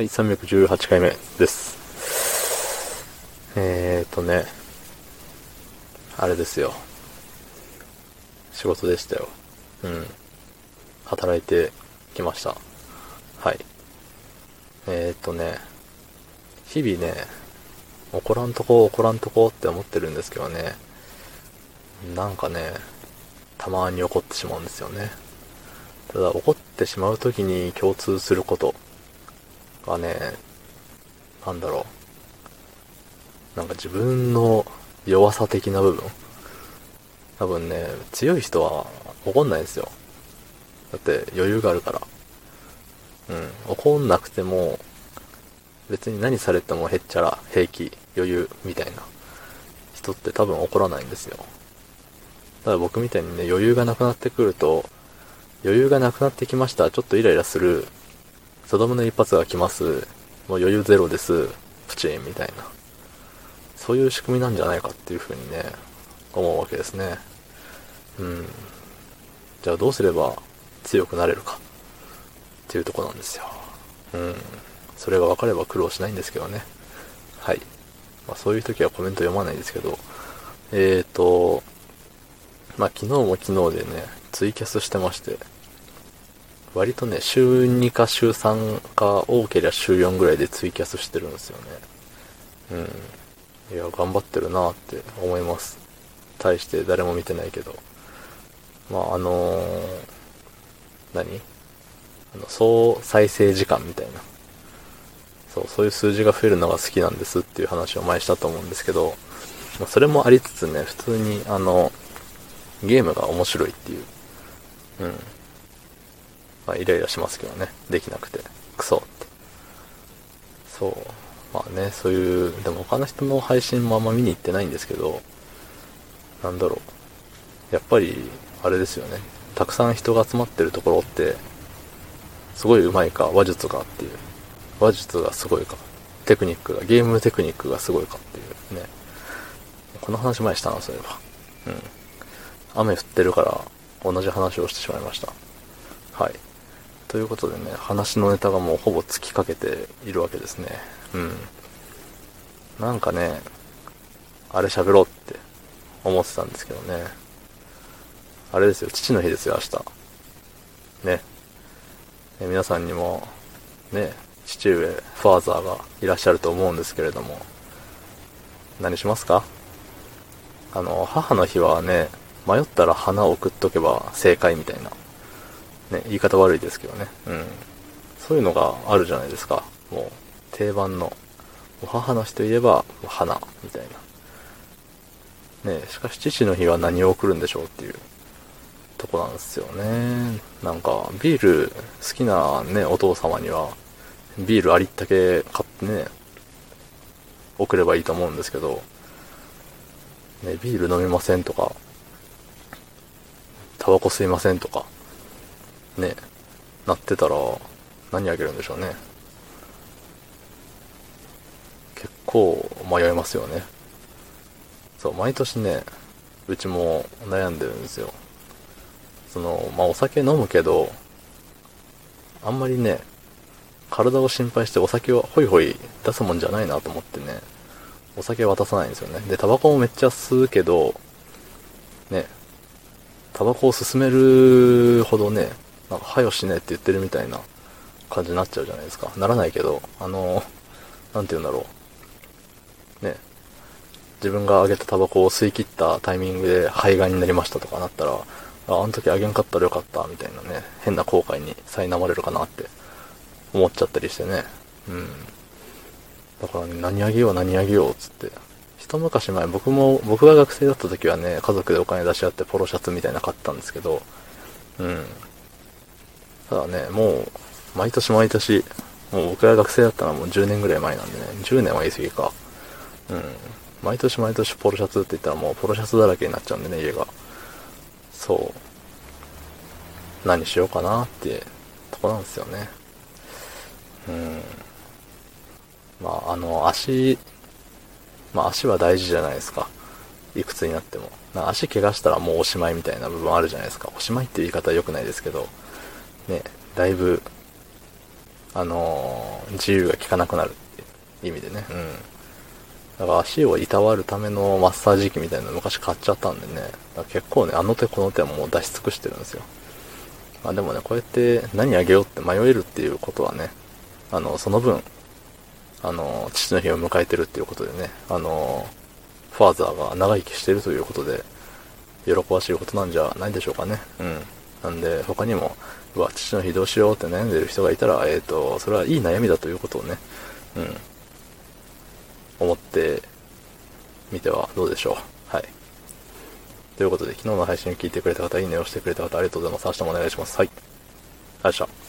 はい、318回目です。えーとね、あれですよ。仕事でしたよ。うん。働いてきました。はい。えーとね、日々ね、怒らんとこ怒らんとこって思ってるんですけどね、なんかね、たまに怒ってしまうんですよね。ただ怒ってしまう時に共通することがね、なんだろう。なんか自分の弱さ的な部分。多分ね、強い人は怒んないんですよ。だって余裕があるから。うん。怒んなくても、別に何されてもへっちゃら、平気、余裕、みたいな人って多分怒らないんですよ。ただ僕みたいにね、余裕がなくなってくると、余裕がなくなってきました。ちょっとイライラする。とどめの一発が来ます。もう余裕ゼロです。プチンみたいな。そういう仕組みなんじゃないかっていうふうにね、思うわけですね。うん。じゃあどうすれば強くなれるかっていうとこなんですよ。うん。それが分かれば苦労しないんですけどね。はい。まあそういう時はコメント読まないですけど、えーと、まあ昨日も昨日でね、ツイキャスしてまして、割とね、週2か週3か多ければ週4ぐらいでツイキャスしてるんですよね。うん。いや、頑張ってるなって思います。対して誰も見てないけど。まあ、あのー、何？あの、総再生時間みたいな。そう、そういう数字が増えるのが好きなんですっていう話を前したと思うんですけど、まあ、それもありつつね、普通に、あの、ゲームが面白いっていう。うん。まあ、イライラしますけどね。できなくて。クソって。そう。まあね、そういう、でも他の人の配信もあんま見に行ってないんですけど、なんだろう。やっぱり、あれですよね。たくさん人が集まってるところって、すごい上手いか、話術がっていう。話術がすごいか。テクニックが、ゲームテクニックがすごいかっていうね。この話前したな、そういえば。うん。雨降ってるから、同じ話をしてしまいました。はい。ということでね、話のネタがもうほぼ尽きかけているわけですね。うん。なんかね、あれ喋ろうって思ってたんですけどね。あれですよ、父の日ですよ、明日。ね。皆さんにも、ね、父上、ファーザーがいらっしゃると思うんですけれども、何しますか？あの、母の日はね、迷ったら花を送っとけば正解みたいな。ね、言い方悪いですけどね。うん。そういうのがあるじゃないですか。もう、定番の。母の日といえば、花、みたいな。ねしかし父の日は何を送るんでしょうっていうとこなんですよね。なんか、ビール好きなね、お父様には、ビールありったけ買ってね、送ればいいと思うんですけど、ね、ビール飲みませんとか、タバコ吸いませんとか、ね、なってたら、何あげるんでしょうね。結構迷いますよね。そう、毎年ね、うちも悩んでるんですよ。その、まあ、お酒飲むけど、あんまりね、体を心配してお酒をホイホイ出すもんじゃないなと思ってね、お酒渡さないんですよね。で、タバコもめっちゃ吸うけど、ね、タバコを勧めるほどね、なんか、はよしねって言ってるみたいな感じになっちゃうじゃないですか。ならないけど、あの、なんて言うんだろう。ね。自分があげたタバコを吸い切ったタイミングで肺がんになりましたとかなったら、あ、あの時あげんかったらよかった、みたいなね、変な後悔に苛まれるかなって思っちゃったりしてね。うん。だからね、何あげよう何あげようっ、つって。一昔前、僕も、僕が学生だった時はね、家族でお金出し合ってポロシャツみたいな買ったんですけど、うん。ただね、もう、毎年毎年、もう僕が学生だったのはもう10年ぐらい前なんでね、10年は言い過ぎか。うん。毎年毎年ポロシャツって言ったらもうポロシャツだらけになっちゃうんでね、家が。そう。何しようかなってとこなんですよね。うん。まあ、あの、足、まあ足は大事じゃないですか。いくつになっても。足怪我したらもうおしまいみたいな部分あるじゃないですか。おしまいっていう言い方は良くないですけど、ね、だいぶ、あのー、自由が利かなくなるっていう意味でね。うん。だから足をいたわるためのマッサージ機みたいなの昔買っちゃったんでね。だ結構ね、あの手この手はもう出し尽くしてるんですよ。まあでもね、こうやって何あげようって迷えるっていうことはね、あの、その分、あの、父の日を迎えてるっていうことでね、あの、ファーザーが長生きしてるということで、喜ばしいことなんじゃないでしょうかね。うん。なんで、他にも、うわ、父の日どうしようって悩んでる人がいたら、えっ、ー、と、それはいい悩みだということをね、うん。思ってみてはどうでしょう。はい。ということで、昨日の配信を聞いてくれた方、いいねをしてくれた方、ありがとうございます。明日もお願いします。はい。ありがとうございました。